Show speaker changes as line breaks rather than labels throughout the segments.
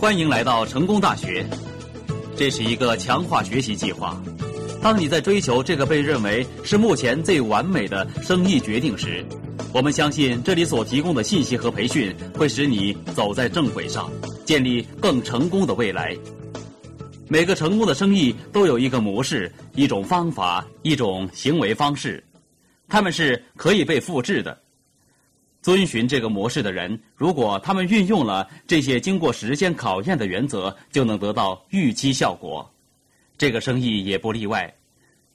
欢迎来到成功大学。这是一个强化学习计划。当你在追求这个被认为是目前最完美的生意决定时，我们相信这里所提供的信息和培训会使你走在正轨上，建立更成功的未来。每个成功的生意都有一个模式、一种方法、一种行为方式，他们是可以被复制的。遵循这个模式的人，如果他们运用了这些经过时间考验的原则，就能得到预期效果。这个生意也不例外。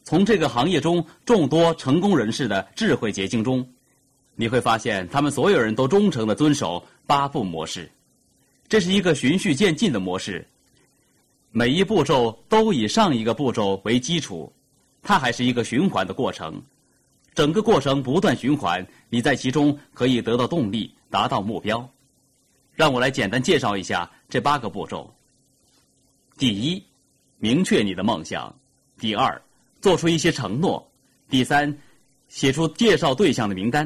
从这个行业中众多成功人士的智慧结晶中，你会发现他们所有人都忠诚地遵守八步模式。这是一个循序渐进的模式，每一步骤都以上一个步骤为基础，它还是一个循环的过程。整个过程不断循环，你在其中可以得到动力，达到目标。让我来简单介绍一下这八个步骤。第一，明确你的梦想；第二，做出一些承诺；第三，写出介绍对象的名单；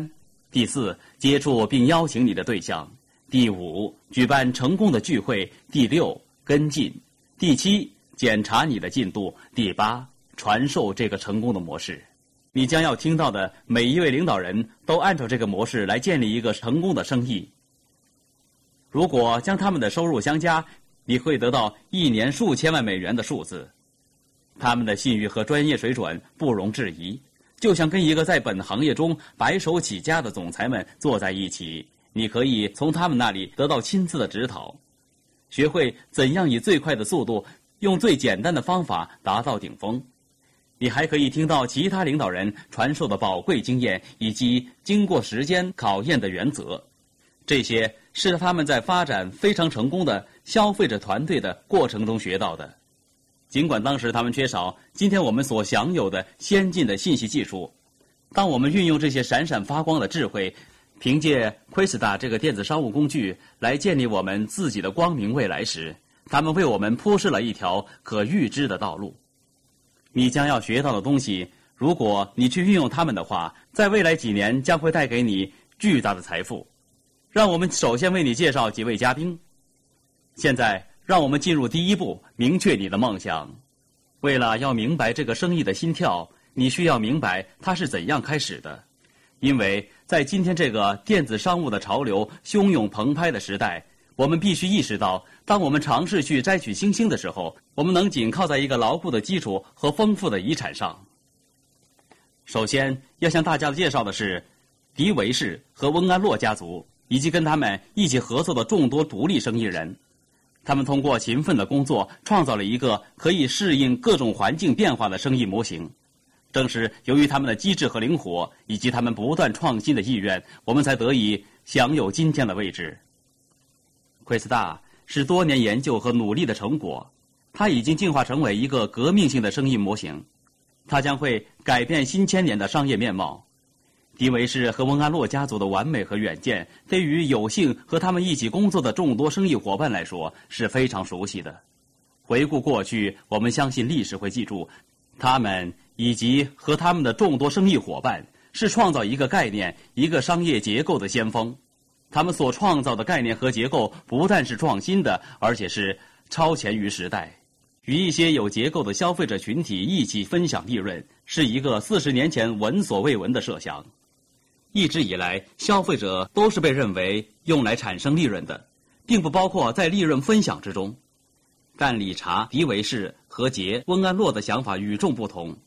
第四，接触并邀请你的对象；第五，举办成功的聚会；第六，跟进；第七，检查你的进度；第八，传授这个成功的模式。你将要听到的每一位领导人都按照这个模式来建立一个成功的生意。如果将他们的收入相加，你会得到一年数千万美元的数字。他们的信誉和专业水准不容置疑，就像跟一个在本行业中白手起家的总裁们坐在一起，你可以从他们那里得到亲自的指导，学会怎样以最快的速度，用最简单的方法达到顶峰。你还可以听到其他领导人传授的宝贵经验，以及经过时间考验的原则。这些是他们在发展非常成功的消费者团队的过程中学到的。尽管当时他们缺少今天我们所享有的先进的信息技术，当我们运用这些闪闪发光的智慧，凭借 Quista 这个电子商务工具来建立我们自己的光明未来时，他们为我们铺设了一条可预知的道路。你将要学到的东西，如果你去运用它们的话，在未来几年将会带给你巨大的财富。让我们首先为你介绍几位嘉宾。现在，让我们进入第一步：明确你的梦想。为了要明白这个生意的心跳，你需要明白它是怎样开始的。因为在今天这个电子商务的潮流汹涌澎湃的时代。我们必须意识到，当我们尝试去摘取星星的时候，我们能紧靠在一个牢固的基础和丰富的遗产上。首先要向大家介绍的是，迪维士和温安洛家族以及跟他们一起合作的众多独立生意人。他们通过勤奋的工作，创造了一个可以适应各种环境变化的生意模型。正是由于他们的机智和灵活，以及他们不断创新的意愿，我们才得以享有今天的位置。奎斯大是多年研究和努力的成果，它已经进化成为一个革命性的生意模型，它将会改变新千年的商业面貌。迪维士和温安洛家族的完美和远见，对于有幸和他们一起工作的众多生意伙伴来说是非常熟悉的。回顾过去，我们相信历史会记住，他们以及和他们的众多生意伙伴是创造一个概念、一个商业结构的先锋。他们所创造的概念和结构不但是创新的，而且是超前于时代。与一些有结构的消费者群体一起分享利润，是一个四十年前闻所未闻的设想。一直以来，消费者都是被认为用来产生利润的，并不包括在利润分享之中。但理查·迪维士和杰·温安洛的想法与众不同。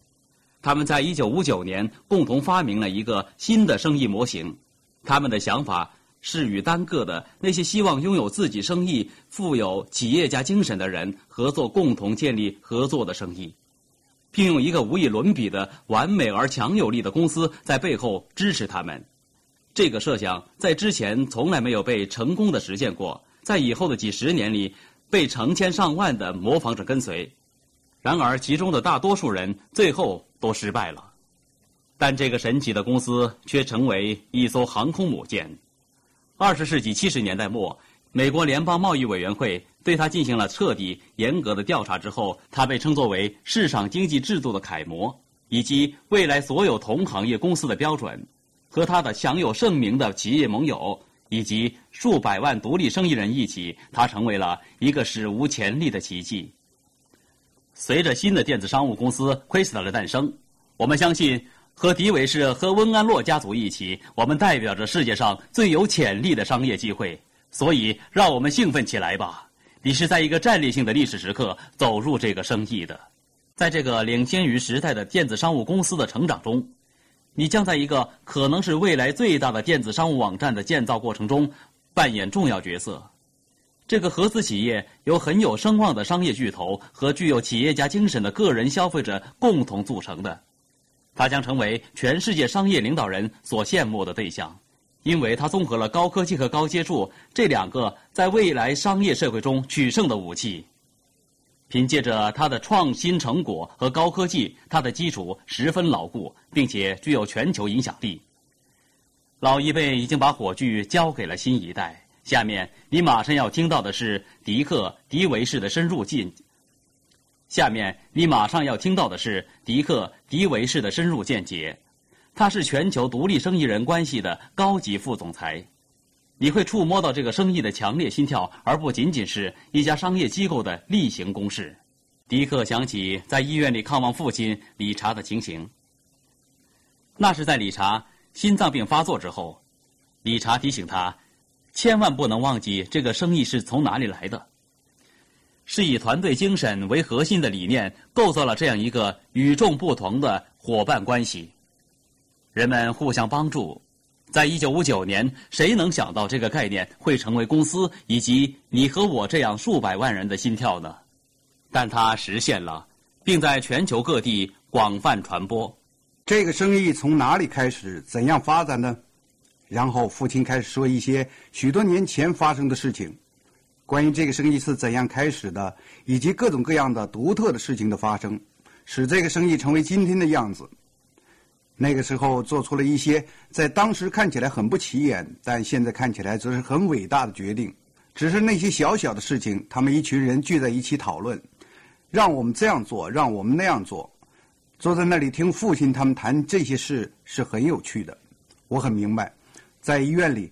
他们在一九五九年共同发明了一个新的生意模型。他们的想法。是与单个的那些希望拥有自己生意、富有企业家精神的人合作，共同建立合作的生意，聘用一个无与伦比的完美而强有力的公司在背后支持他们。这个设想在之前从来没有被成功的实现过，在以后的几十年里被成千上万的模仿者跟随。然而，其中的大多数人最后都失败了。但这个神奇的公司却成为一艘航空母舰。二十世纪七十年代末，美国联邦贸易委员会对他进行了彻底、严格的调查之后，他被称作为市场经济制度的楷模，以及未来所有同行业公司的标准。和他的享有盛名的企业盟友以及数百万独立生意人一起，他成为了一个史无前例的奇迹。随着新的电子商务公司 Quasar 的诞生，我们相信和迪维士和温安洛家族一起，我们代表着世界上最有潜力的商业机会。所以，让我们兴奋起来吧！你是在一个战略性的历史时刻走入这个生意的，在这个领先于时代的电子商务公司的成长中。你将在一个可能是未来最大的电子商务网站的建造过程中扮演重要角色。这个合资企业由很有声望的商业巨头和具有企业家精神的个人消费者共同组成的，他将成为全世界商业领导人所羡慕的对象，因为他综合了高科技和高接触这两个在未来商业社会中取胜的武器。凭借着他的创新成果和高科技，他的基础十分牢固，并且具有全球影响力。老一辈已经把火炬交给了新一代。下面你马上要听到的是迪克·迪维士的深入进。下面你马上要听到的是迪克·迪维士的深入见解。他是全球独立生意人关系的高级副总裁。你会触摸到这个生意的强烈心跳，而不仅仅是一家商业机构的例行公事。迪克想起在医院里看望父亲理查的情形。那是在理查心脏病发作之后，理查提醒他，千万不能忘记这个生意是从哪里来的。是以团队精神为核心的理念，构造了这样一个与众不同的伙伴关系。人们互相帮助。在一九五九年，谁能想到这个概念会成为公司以及你和我这样数百万人的心跳呢？但它实现了，并在全球各地广泛传播。
这个生意从哪里开始，怎样发展呢？然后父亲开始说一些许多年前发生的事情，关于这个生意是怎样开始的，以及各种各样的独特的事情的发生，使这个生意成为今天的样子。那个时候做出了一些在当时看起来很不起眼，但现在看起来则是很伟大的决定。只是那些小小的事情，他们一群人聚在一起讨论，让我们这样做，让我们那样做。坐在那里听父亲他们谈这些事是很有趣的。我很明白，在医院里，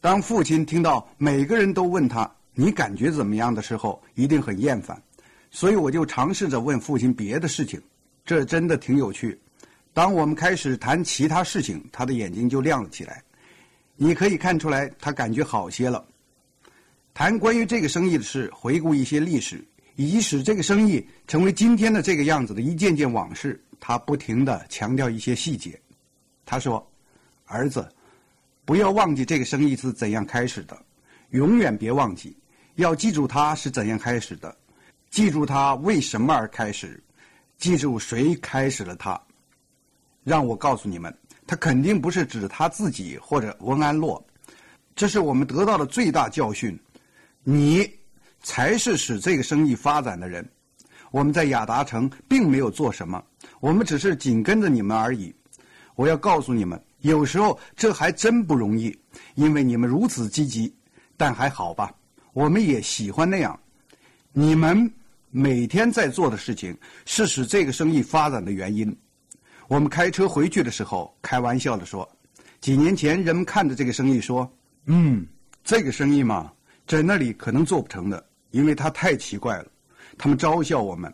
当父亲听到每个人都问他你感觉怎么样的时候，一定很厌烦。所以我就尝试着问父亲别的事情，这真的挺有趣。当我们开始谈其他事情，他的眼睛就亮了起来。你可以看出来，他感觉好些了。谈关于这个生意的事，回顾一些历史，以及使这个生意成为今天的这个样子的一件件往事。他不停地强调一些细节。他说：“儿子，不要忘记这个生意是怎样开始的，永远别忘记，要记住它是怎样开始的，记住它为什么而开始，记住谁开始了它。”让我告诉你们，他肯定不是指他自己或者温安洛，这是我们得到的最大教训。你才是使这个生意发展的人。我们在雅达城并没有做什么，我们只是紧跟着你们而已。我要告诉你们，有时候这还真不容易，因为你们如此积极。但还好吧，我们也喜欢那样。你们每天在做的事情是使这个生意发展的原因。我们开车回去的时候，开玩笑的说：“几年前人们看着这个生意说，嗯，这个生意嘛，在那里可能做不成的，因为它太奇怪了。”他们嘲笑我们，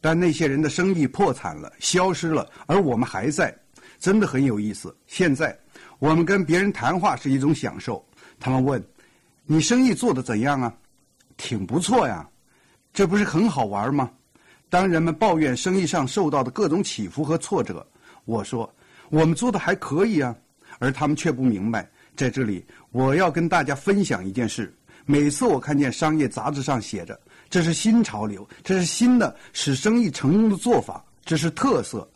但那些人的生意破产了，消失了，而我们还在，真的很有意思。现在我们跟别人谈话是一种享受。他们问：“你生意做得怎样啊？”“挺不错呀。”“这不是很好玩吗？”当人们抱怨生意上受到的各种起伏和挫折，我说我们做的还可以啊，而他们却不明白。在这里，我要跟大家分享一件事：每次我看见商业杂志上写着“这是新潮流，这是新的使生意成功的做法，这是特色”，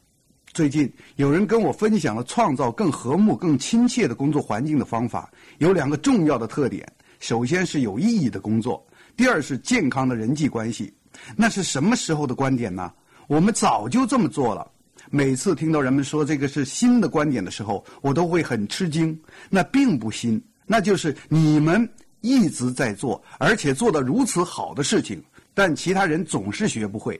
最近有人跟我分享了创造更和睦、更亲切的工作环境的方法，有两个重要的特点：首先是有意义的工作，第二是健康的人际关系。那是什么时候的观点呢？我们早就这么做了。每次听到人们说这个是新的观点的时候，我都会很吃惊。那并不新，那就是你们一直在做，而且做得如此好的事情，但其他人总是学不会。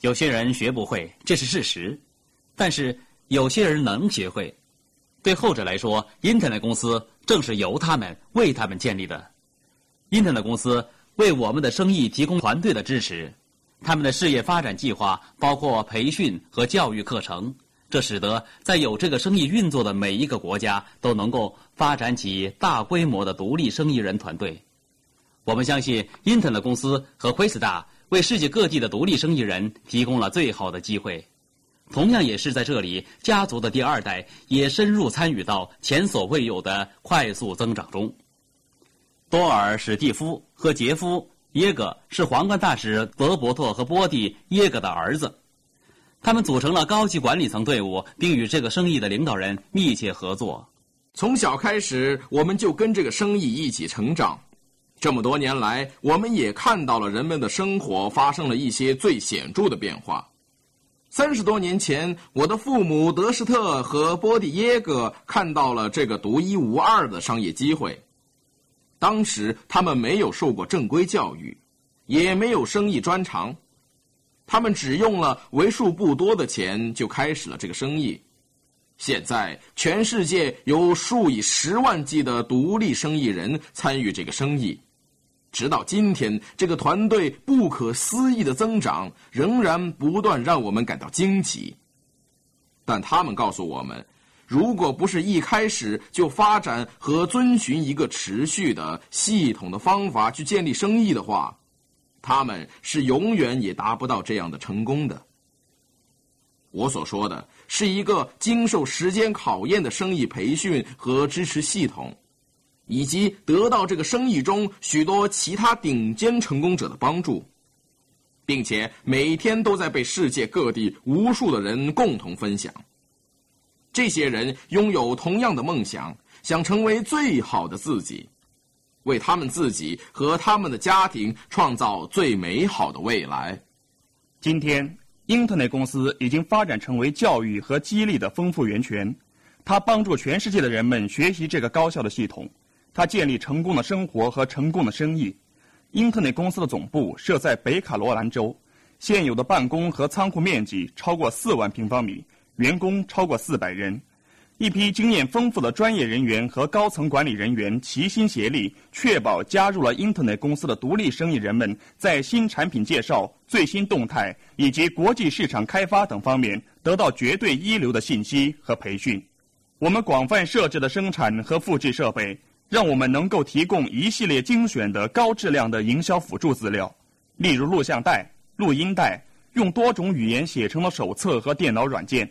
有些人学不会，这是事实。但是有些人能学会。对后者来说，Internet 公司正是由他们为他们建立的。Internet 公司为我们的生意提供团队的支持，他们的事业发展计划包括培训和教育课程，这使得在有这个生意运作的每一个国家都能够发展起大规模的独立生意人团队。我们相信，Internet 公司和 Questa 为世界各地的独立生意人提供了最好的机会。同样也是在这里，家族的第二代也深入参与到前所未有的快速增长中。多尔·史蒂夫和杰夫·耶格是皇冠大使德伯特和波蒂·耶格的儿子，他们组成了高级管理层队伍，并与这个生意的领导人密切合作。
从小开始，我们就跟这个生意一起成长。这么多年来，我们也看到了人们的生活发生了一些最显著的变化。三十多年前，我的父母德施特和波蒂耶格看到了这个独一无二的商业机会。当时他们没有受过正规教育，也没有生意专长，他们只用了为数不多的钱就开始了这个生意。现在，全世界有数以十万计的独立生意人参与这个生意。直到今天，这个团队不可思议的增长仍然不断让我们感到惊奇。但他们告诉我们，如果不是一开始就发展和遵循一个持续的、系统的方法去建立生意的话，他们是永远也达不到这样的成功的。我所说的是一个经受时间考验的生意培训和支持系统。以及得到这个生意中许多其他顶尖成功者的帮助，并且每天都在被世界各地无数的人共同分享。这些人拥有同样的梦想，想成为最好的自己，为他们自己和他们的家庭创造最美好的未来。
今天，Internet 公司已经发展成为教育和激励的丰富源泉，它帮助全世界的人们学习这个高效的系统。他建立成功的生活和成功的生意。英特内公司的总部设在北卡罗兰州，现有的办公和仓库面积超过四万平方米，员工超过四百人。一批经验丰富的专业人员和高层管理人员齐心协力，确保加入了英特内公司的独立生意人们在新产品介绍、最新动态以及国际市场开发等方面得到绝对一流的信息和培训。我们广泛设置的生产和复制设备。让我们能够提供一系列精选的高质量的营销辅助资料，例如录像带、录音带，用多种语言写成了手册和电脑软件。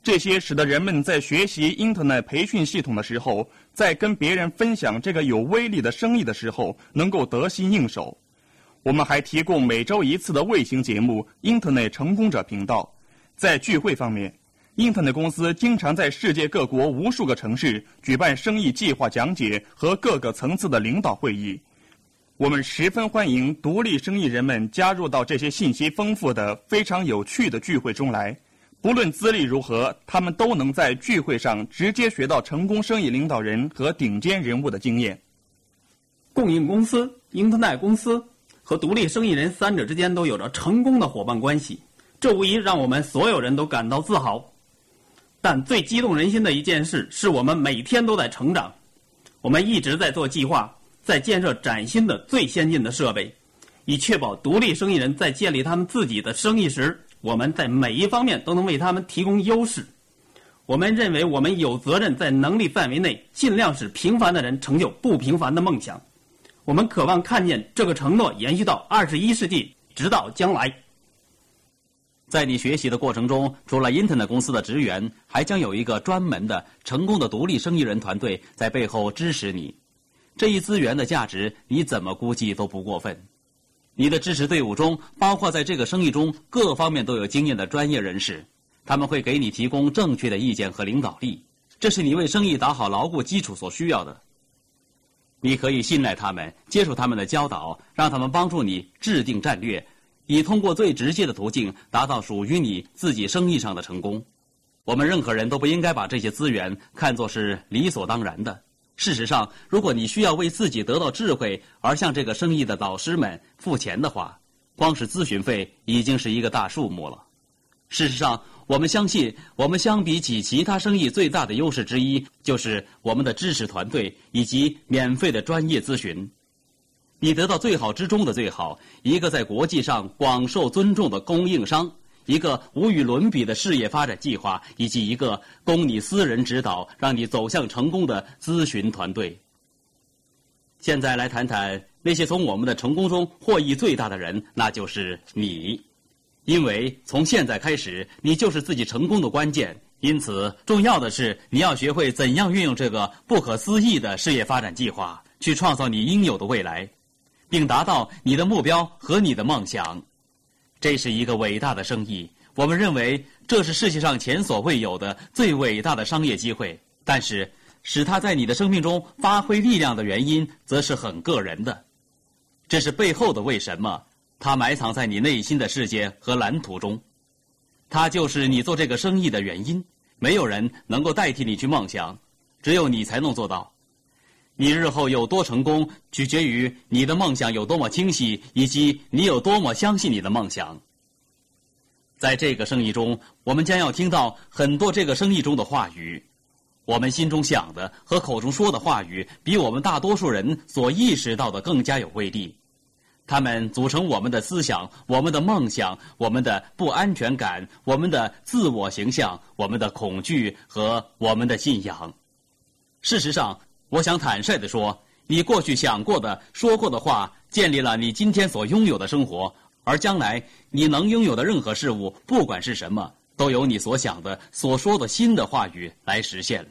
这些使得人们在学习 Internet 培训系统的时候，在跟别人分享这个有威力的生意的时候，能够得心应手。我们还提供每周一次的卫星节目 Internet 成功者频道。在聚会方面。Internet 公司经常在世界各国无数个城市举办生意计划讲解和各个层次的领导会议。我们十分欢迎独立生意人们加入到这些信息丰富的、非常有趣的聚会中来。不论资历如何，他们都能在聚会上直接学到成功生意领导人和顶尖人物的经验。
供应公司、Internet 公司和独立生意人三者之间都有着成功的伙伴关系，这无疑让我们所有人都感到自豪。但最激动人心的一件事是我们每天都在成长，我们一直在做计划，在建设崭新的、最先进的设备，以确保独立生意人在建立他们自己的生意时，我们在每一方面都能为他们提供优势。我们认为我们有责任在能力范围内，尽量使平凡的人成就不平凡的梦想。我们渴望看见这个承诺延续到二十一世纪，直到将来。
在你学习的过程中，除了 Internet 公司的职员，还将有一个专门的、成功的独立生意人团队在背后支持你。这一资源的价值，你怎么估计都不过分。你的支持队伍中，包括在这个生意中各方面都有经验的专业人士，他们会给你提供正确的意见和领导力，这是你为生意打好牢固基础所需要的。你可以信赖他们，接受他们的教导，让他们帮助你制定战略。以通过最直接的途径达到属于你自己生意上的成功。我们任何人都不应该把这些资源看作是理所当然的。事实上，如果你需要为自己得到智慧而向这个生意的导师们付钱的话，光是咨询费已经是一个大数目了。事实上，我们相信，我们相比起其他生意最大的优势之一，就是我们的知识团队以及免费的专业咨询。你得到最好之中的最好，一个在国际上广受尊重的供应商，一个无与伦比的事业发展计划，以及一个供你私人指导、让你走向成功的咨询团队。现在来谈谈那些从我们的成功中获益最大的人，那就是你。因为从现在开始，你就是自己成功的关键。因此，重要的是你要学会怎样运用这个不可思议的事业发展计划，去创造你应有的未来，并达到你的目标和你的梦想。这是一个伟大的生意，我们认为这是世界上前所未有的最伟大的商业机会。但是，使它在你的生命中发挥力量的原因，则是很个人的。这是背后的为什么。它埋藏在你内心的世界和蓝图中，它就是你做这个生意的原因。没有人能够代替你去梦想，只有你才能做到。你日后有多成功，取决于你的梦想有多么清晰，以及你有多么相信你的梦想。在这个生意中，我们将要听到很多这个生意中的话语。我们心中想的和口中说的话语，比我们大多数人所意识到的更加有威力。他们组成我们的思想、我们的梦想、我们的不安全感、我们的自我形象、我们的恐惧和我们的信仰。事实上，我想坦率地说，你过去想过的、说过的话，建立了你今天所拥有的生活。而将来你能拥有的任何事物，不管是什么，都由你所想的、所说的新的话语来实现。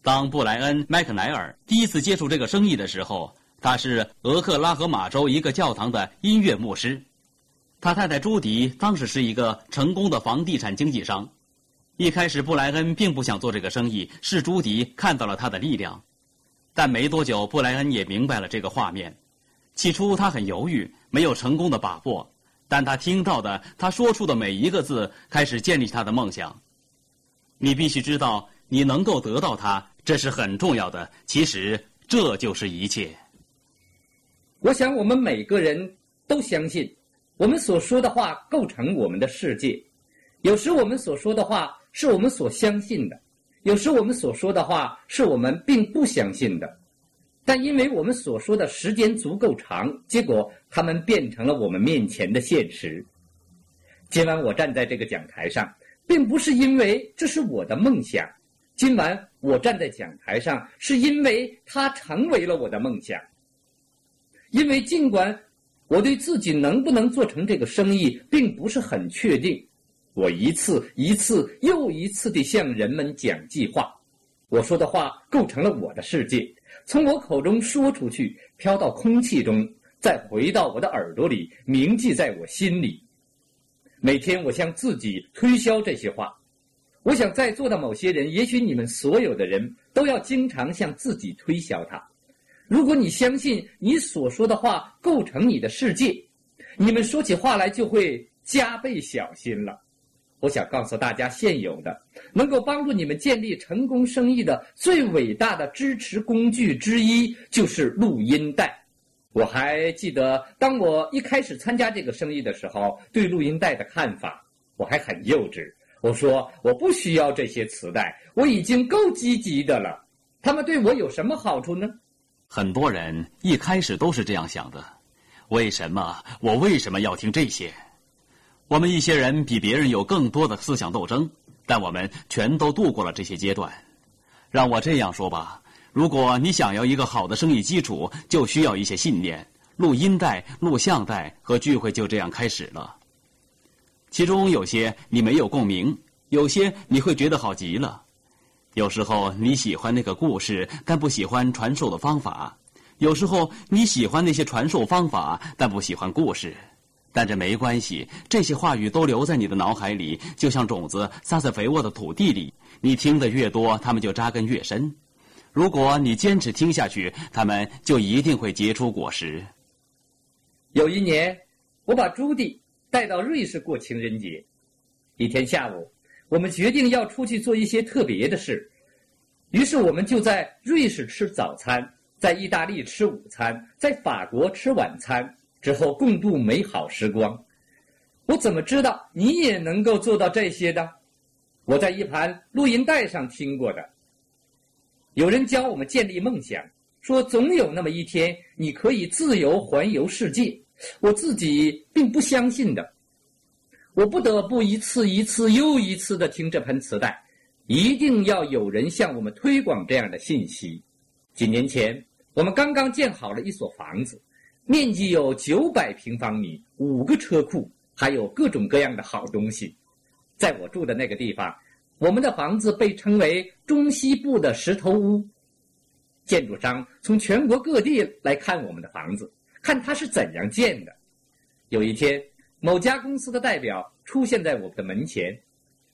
当布莱恩·麦克莱尔第一次接触这个生意的时候。他是俄克拉荷马州一个教堂的音乐牧师，他太太朱迪当时是一个成功的房地产经纪商。一开始，布莱恩并不想做这个生意，是朱迪看到了他的力量。但没多久，布莱恩也明白了这个画面。起初，他很犹豫，没有成功的把握。但他听到的，他说出的每一个字，开始建立他的梦想。你必须知道，你能够得到它，这是很重要的。其实，这就是一切。
我想，我们每个人都相信，我们所说的话构成我们的世界。有时我们所说的话是我们所相信的，有时我们所说的话是我们并不相信的。但因为我们所说的时间足够长，结果他们变成了我们面前的现实。今晚我站在这个讲台上，并不是因为这是我的梦想。今晚我站在讲台上，是因为它成为了我的梦想。因为尽管我对自己能不能做成这个生意并不是很确定，我一次一次又一次地向人们讲计划。我说的话构成了我的世界，从我口中说出去，飘到空气中，再回到我的耳朵里，铭记在我心里。每天我向自己推销这些话。我想在座的某些人，也许你们所有的人都要经常向自己推销它。如果你相信你所说的话构成你的世界，你们说起话来就会加倍小心了。我想告诉大家，现有的能够帮助你们建立成功生意的最伟大的支持工具之一就是录音带。我还记得，当我一开始参加这个生意的时候，对录音带的看法我还很幼稚。我说我不需要这些磁带，我已经够积极的了。他们对我有什么好处呢？
很多人一开始都是这样想的：为什么我为什么要听这些？我们一些人比别人有更多的思想斗争，但我们全都度过了这些阶段。让我这样说吧：如果你想要一个好的生意基础，就需要一些信念。录音带、录像带和聚会就这样开始了。其中有些你没有共鸣，有些你会觉得好极了。有时候你喜欢那个故事，但不喜欢传授的方法；有时候你喜欢那些传授方法，但不喜欢故事。但这没关系，这些话语都留在你的脑海里，就像种子撒在肥沃的土地里。你听得越多，它们就扎根越深。如果你坚持听下去，它们就一定会结出果实。
有一年，我把朱迪带到瑞士过情人节。一天下午。我们决定要出去做一些特别的事，于是我们就在瑞士吃早餐，在意大利吃午餐，在法国吃晚餐，之后共度美好时光。我怎么知道你也能够做到这些的？我在一盘录音带上听过的。有人教我们建立梦想，说总有那么一天你可以自由环游世界。我自己并不相信的。我不得不一次一次又一次的听这盘磁带，一定要有人向我们推广这样的信息。几年前，我们刚刚建好了一所房子，面积有九百平方米，五个车库。还有各种各样的好东西，在我住的那个地方，我们的房子被称为中西部的石头屋。建筑商从全国各地来看我们的房子，看它是怎样建的。有一天，某家公司的代表出现在我们的门前，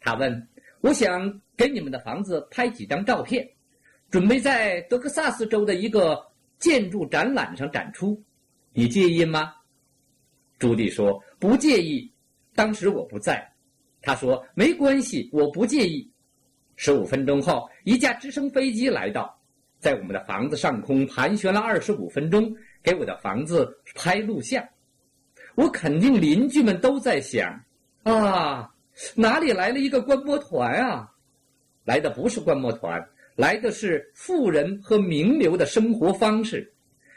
他问：“我想给你们的房子拍几张照片，准备在德克萨斯州的一个建筑展览上展出，你介意吗？”朱棣说：“不介意。”当时我不在，他说：“没关系，我不介意。”十五分钟后，一架直升飞机来到，在我们的房子上空盘旋了二十五分钟，给我的房子拍录像。我肯定邻居们都在想：“啊，哪里来了一个观摩团啊？来的不是观摩团，来的是富人和名流的生活方式。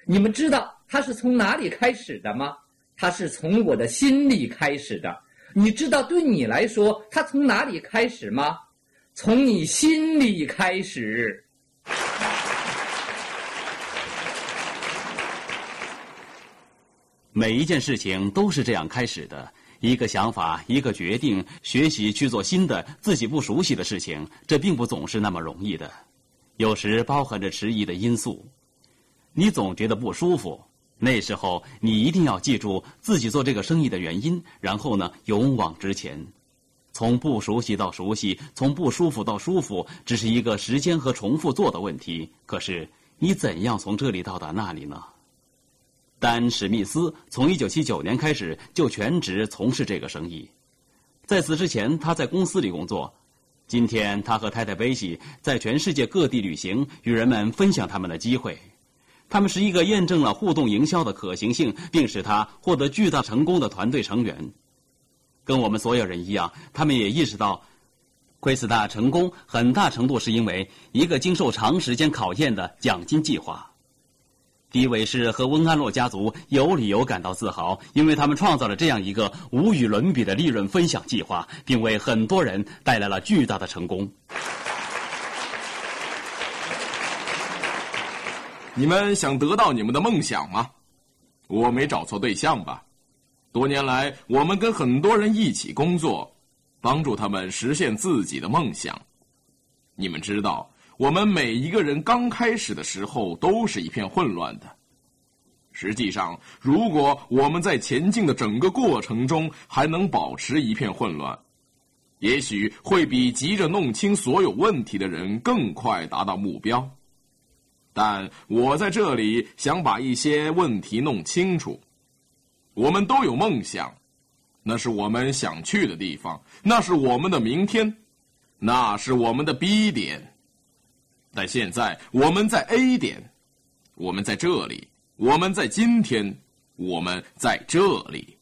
你们知道他是从哪里开始的吗？”它是从我的心里开始的，你知道对你来说它从哪里开始吗？从你心里开始。
每一件事情都是这样开始的，一个想法，一个决定，学习去做新的自己不熟悉的事情，这并不总是那么容易的，有时包含着迟疑的因素，你总觉得不舒服。那时候，你一定要记住自己做这个生意的原因，然后呢，勇往直前。从不熟悉到熟悉，从不舒服到舒服，只是一个时间和重复做的问题。可是，你怎样从这里到达那里呢？丹·史密斯从1979年开始就全职从事这个生意，在此之前，他在公司里工作。今天，他和太太贝西在全世界各地旅行，与人们分享他们的机会。他们是一个验证了互动营销的可行性，并使它获得巨大成功的团队成员。跟我们所有人一样，他们也意识到，奎斯大成功很大程度是因为一个经受长时间考验的奖金计划。迪韦士和温安洛家族有理由感到自豪，因为他们创造了这样一个无与伦比的利润分享计划，并为很多人带来了巨大的成功。
你们想得到你们的梦想吗？我没找错对象吧？多年来，我们跟很多人一起工作，帮助他们实现自己的梦想。你们知道，我们每一个人刚开始的时候都是一片混乱的。实际上，如果我们在前进的整个过程中还能保持一片混乱，也许会比急着弄清所有问题的人更快达到目标。但我在这里想把一些问题弄清楚。我们都有梦想，那是我们想去的地方，那是我们的明天，那是我们的 B 点。但现在我们在 A 点，我们在这里，我们在今天，我们在这里。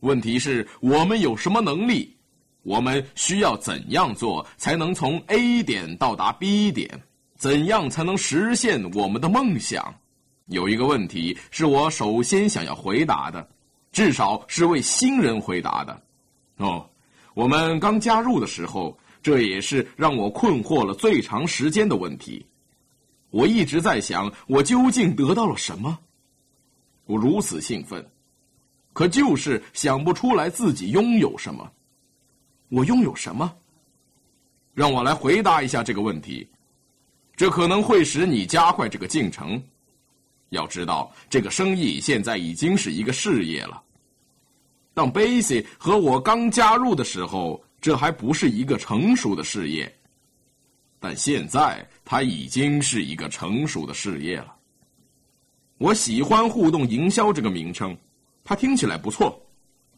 问题是我们有什么能力？我们需要怎样做才能从 A 点到达 B 点？怎样才能实现我们的梦想？有一个问题是我首先想要回答的，至少是为新人回答的。哦，我们刚加入的时候，这也是让我困惑了最长时间的问题。我一直在想，我究竟得到了什么？我如此兴奋，可就是想不出来自己拥有什么。我拥有什么？让我来回答一下这个问题。这可能会使你加快这个进程。要知道，这个生意现在已经是一个事业了。当贝西和我刚加入的时候，这还不是一个成熟的事业。但现在，它已经是一个成熟的事业了。我喜欢“互动营销”这个名称，它听起来不错。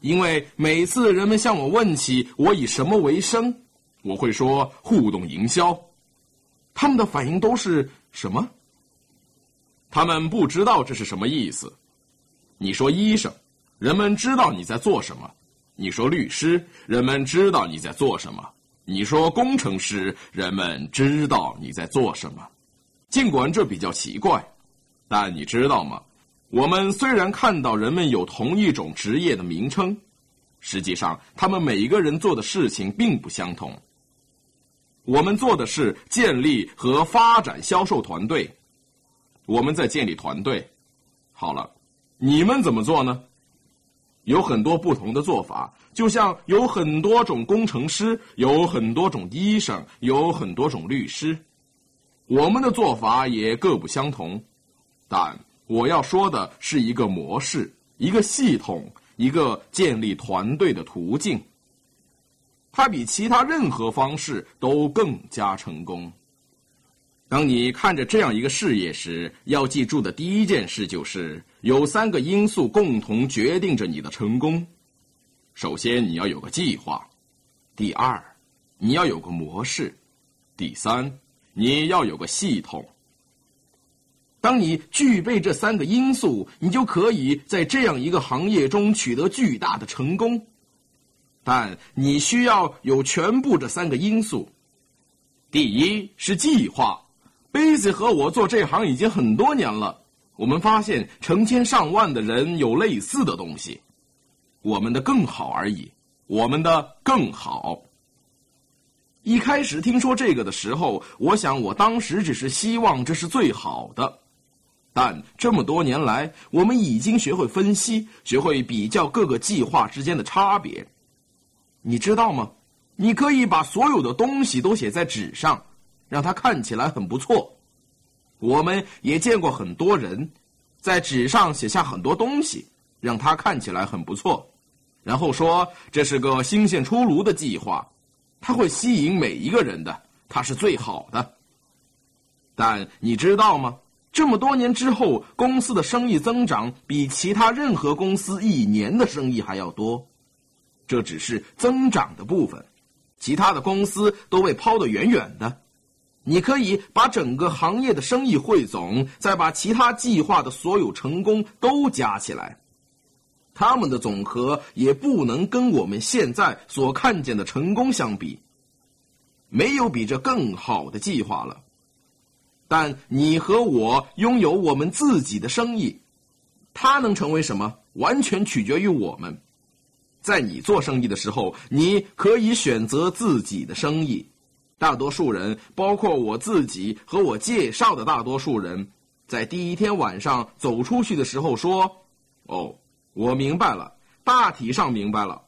因为每次人们向我问起我以什么为生，我会说“互动营销”。他们的反应都是什么？他们不知道这是什么意思。你说医生，人们知道你在做什么，你说律师，人们知道你在做什么；你说工程师，人们知道你在做什么。尽管这比较奇怪，但你知道吗？我们虽然看到人们有同一种职业的名称，实际上他们每一个人做的事情并不相同。我们做的是建立和发展销售团队，我们在建立团队。好了，你们怎么做呢？有很多不同的做法，就像有很多种工程师，有很多种医生，有很多种律师。我们的做法也各不相同，但我要说的是一个模式，一个系统，一个建立团队的途径。它比其他任何方式都更加成功。当你看着这样一个事业时，要记住的第一件事就是。有三个因素共同决定着你的成功。首先，你要有个计划；第二，你要有个模式；第三，你要有个系统。当你具备这三个因素，你就可以在这样一个行业中取得巨大的成功。但你需要有全部这三个因素。第一是计划。贝斯和我做这行已经很多年了。我们发现成千上万的人有类似的东西，我们的更好而已，我们的更好。一开始听说这个的时候，我想我当时只是希望这是最好的，但这么多年来，我们已经学会分析，学会比较各个计划之间的差别。你知道吗？你可以把所有的东西都写在纸上，让它看起来很不错。我们也见过很多人，在纸上写下很多东西，让它看起来很不错，然后说这是个新鲜出炉的计划，它会吸引每一个人的，它是最好的。但你知道吗？这么多年之后，公司的生意增长比其他任何公司一年的生意还要多，这只是增长的部分，其他的公司都被抛得远远的。你可以把整个行业的生意汇总，再把其他计划的所有成功都加起来，他们的总和也不能跟我们现在所看见的成功相比。没有比这更好的计划了。但你和我拥有我们自己的生意，它能成为什么，完全取决于我们。在你做生意的时候，你可以选择自己的生意。大多数人，包括我自己和我介绍的大多数人，在第一天晚上走出去的时候说：“哦，我明白了，大体上明白了。”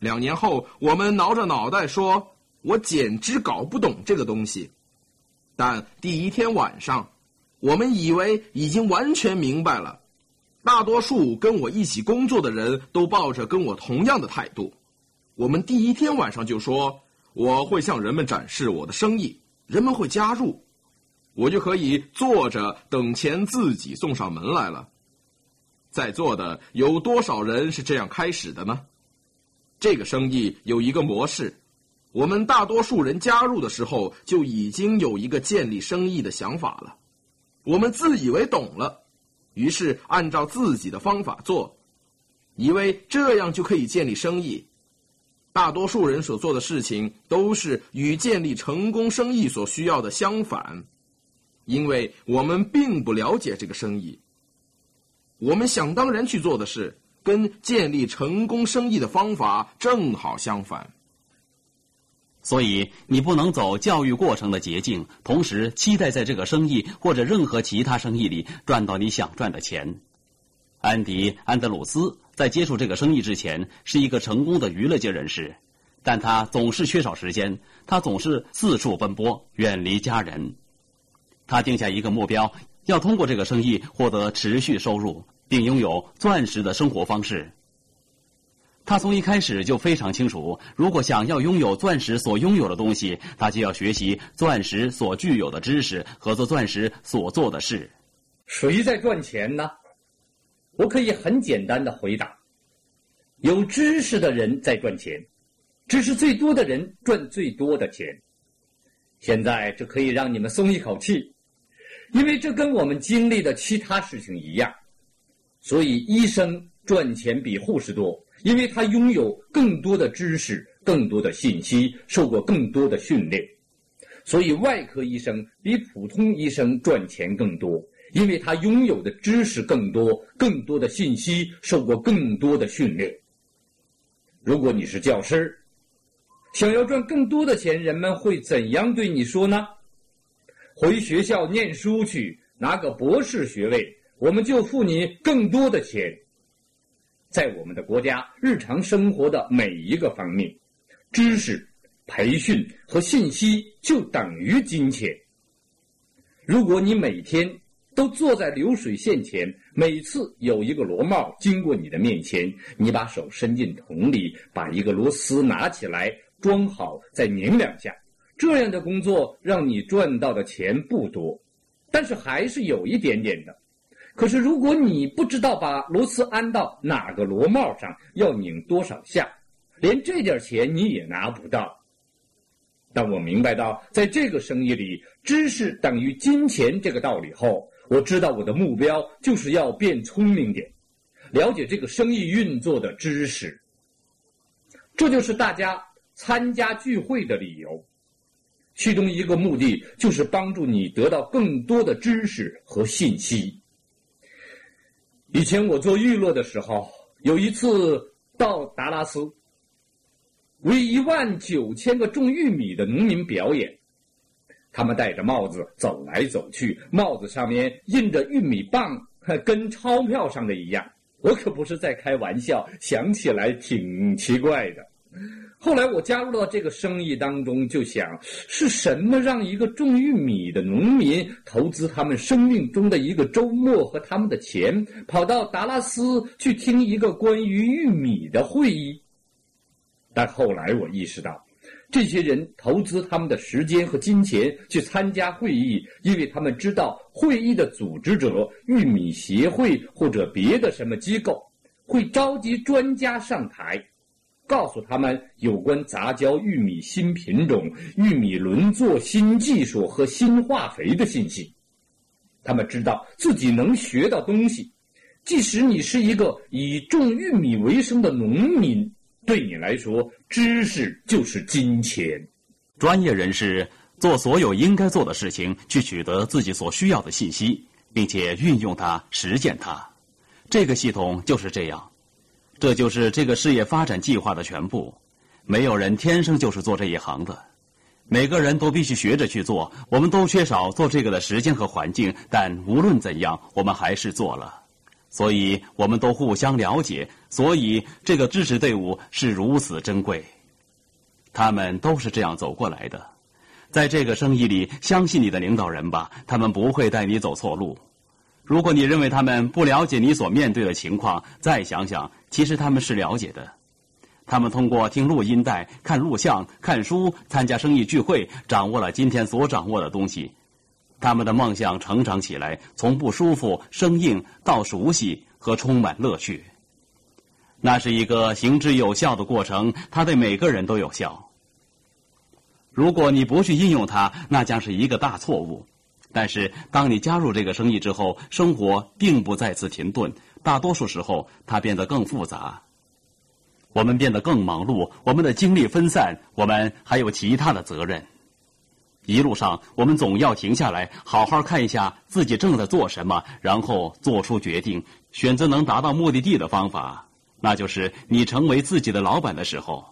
两年后，我们挠着脑袋说：“我简直搞不懂这个东西。”但第一天晚上，我们以为已经完全明白了。大多数跟我一起工作的人都抱着跟我同样的态度。我们第一天晚上就说。我会向人们展示我的生意，人们会加入，我就可以坐着等钱自己送上门来了。在座的有多少人是这样开始的呢？这个生意有一个模式，我们大多数人加入的时候就已经有一个建立生意的想法了。我们自以为懂了，于是按照自己的方法做，以为这样就可以建立生意。大多数人所做的事情都是与建立成功生意所需要的相反，因为我们并不了解这个生意。我们想当然去做的事，跟建立成功生意的方法正好相反。
所以，你不能走教育过程的捷径，同时期待在这个生意或者任何其他生意里赚到你想赚的钱。安迪·安德鲁斯。在接触这个生意之前，是一个成功的娱乐界人士，但他总是缺少时间，他总是四处奔波，远离家人。他定下一个目标，要通过这个生意获得持续收入，并拥有钻石的生活方式。他从一开始就非常清楚，如果想要拥有钻石所拥有的东西，他就要学习钻石所具有的知识和做钻石所做的事。
谁在赚钱呢？我可以很简单的回答：有知识的人在赚钱，知识最多的人赚最多的钱。现在这可以让你们松一口气，因为这跟我们经历的其他事情一样。所以，医生赚钱比护士多，因为他拥有更多的知识、更多的信息，受过更多的训练。所以，外科医生比普通医生赚钱更多，因为他拥有的知识更多、更多的信息，受过更多的训练。如果你是教师，想要赚更多的钱，人们会怎样对你说呢？回学校念书去，拿个博士学位，我们就付你更多的钱。在我们的国家，日常生活的每一个方面，知识、培训和信息就等于金钱。如果你每天都坐在流水线前，每次有一个螺帽经过你的面前，你把手伸进桶里，把一个螺丝拿起来装好，再拧两下。这样的工作让你赚到的钱不多，但是还是有一点点的。可是如果你不知道把螺丝安到哪个螺帽上，要拧多少下，连这点钱你也拿不到。当我明白到在这个生意里知识等于金钱这个道理后，我知道我的目标就是要变聪明点，了解这个生意运作的知识。这就是大家参加聚会的理由。其中一个目的就是帮助你得到更多的知识和信息。以前我做娱乐的时候，有一次到达拉斯，为一万九千个种玉米的农民表演。他们戴着帽子走来走去，帽子上面印着玉米棒，跟钞票上的一样。我可不是在开玩笑，想起来挺奇怪的。后来我加入到这个生意当中，就想是什么让一个种玉米的农民投资他们生命中的一个周末和他们的钱，跑到达拉斯去听一个关于玉米的会议。但后来我意识到，这些人投资他们的时间和金钱去参加会议，因为他们知道会议的组织者——玉米协会或者别的什么机构，会召集专家上台。告诉他们有关杂交玉米新品种、玉米轮作新技术和新化肥的信息。他们知道自己能学到东西，即使你是一个以种玉米为生的农民，对你来说，知识就是金钱。
专业人士做所有应该做的事情，去取得自己所需要的信息，并且运用它、实践它。这个系统就是这样。这就是这个事业发展计划的全部。没有人天生就是做这一行的，每个人都必须学着去做。我们都缺少做这个的时间和环境，但无论怎样，我们还是做了。所以，我们都互相了解。所以，这个支持队伍是如此珍贵。他们都是这样走过来的。在这个生意里，相信你的领导人吧，他们不会带你走错路。如果你认为他们不了解你所面对的情况，再想想。其实他们是了解的，他们通过听录音带、看录像、看书、参加生意聚会，掌握了今天所掌握的东西。他们的梦想成长起来，从不舒服、生硬到熟悉和充满乐趣。那是一个行之有效的过程，它对每个人都有效。如果你不去应用它，那将是一个大错误。但是当你加入这个生意之后，生活并不再次停顿。大多数时候，它变得更复杂。我们变得更忙碌，我们的精力分散，我们还有其他的责任。一路上，我们总要停下来，好好看一下自己正在做什么，然后做出决定，选择能达到目的地的方法。那就是你成为自己的老板的时候。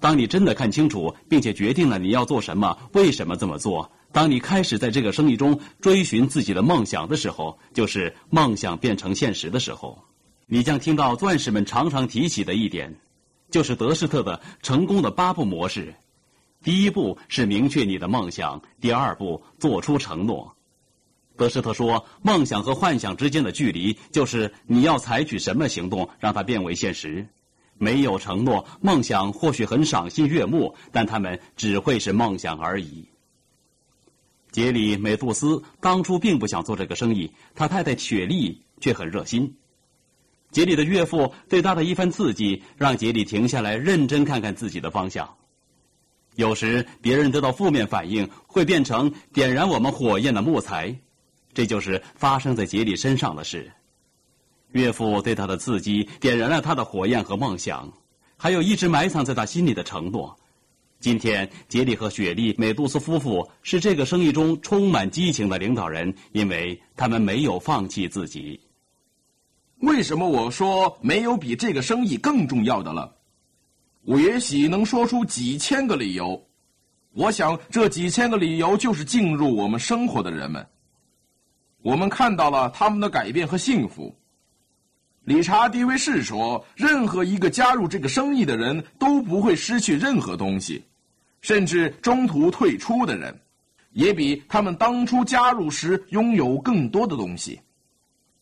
当你真的看清楚，并且决定了你要做什么，为什么这么做。当你开始在这个生意中追寻自己的梦想的时候，就是梦想变成现实的时候。你将听到钻石们常常提起的一点，就是德施特的成功的八步模式。第一步是明确你的梦想，第二步做出承诺。德施特说，梦想和幻想之间的距离，就是你要采取什么行动让它变为现实。没有承诺，梦想或许很赏心悦目，但他们只会是梦想而已。杰里美杜斯当初并不想做这个生意，他太太雪莉却很热心。杰里的岳父对他的一番刺激，让杰里停下来认真看看自己的方向。有时别人得到负面反应，会变成点燃我们火焰的木材，这就是发生在杰里身上的事。岳父对他的刺激点燃了他的火焰和梦想，还有一直埋藏在他心里的承诺。今天，杰里和雪莉·美杜斯夫妇是这个生意中充满激情的领导人，因为他们没有放弃自己。
为什么我说没有比这个生意更重要的了？我也许能说出几千个理由。我想，这几千个理由就是进入我们生活的人们。我们看到了他们的改变和幸福。理查·迪维士说：“任何一个加入这个生意的人都不会失去任何东西，甚至中途退出的人，也比他们当初加入时拥有更多的东西。”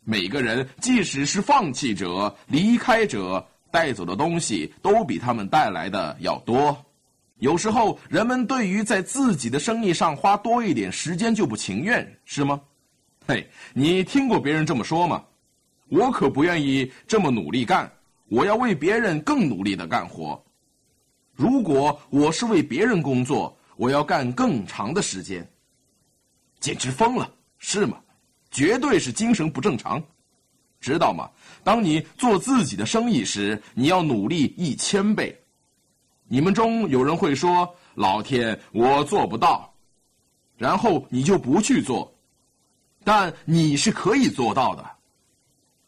每个人，即使是放弃者、离开者，带走的东西都比他们带来的要多。有时候，人们对于在自己的生意上花多一点时间就不情愿，是吗？嘿，你听过别人这么说吗？我可不愿意这么努力干，我要为别人更努力的干活。如果我是为别人工作，我要干更长的时间。简直疯了，是吗？绝对是精神不正常，知道吗？当你做自己的生意时，你要努力一千倍。你们中有人会说：“老天，我做不到。”然后你就不去做，但你是可以做到的。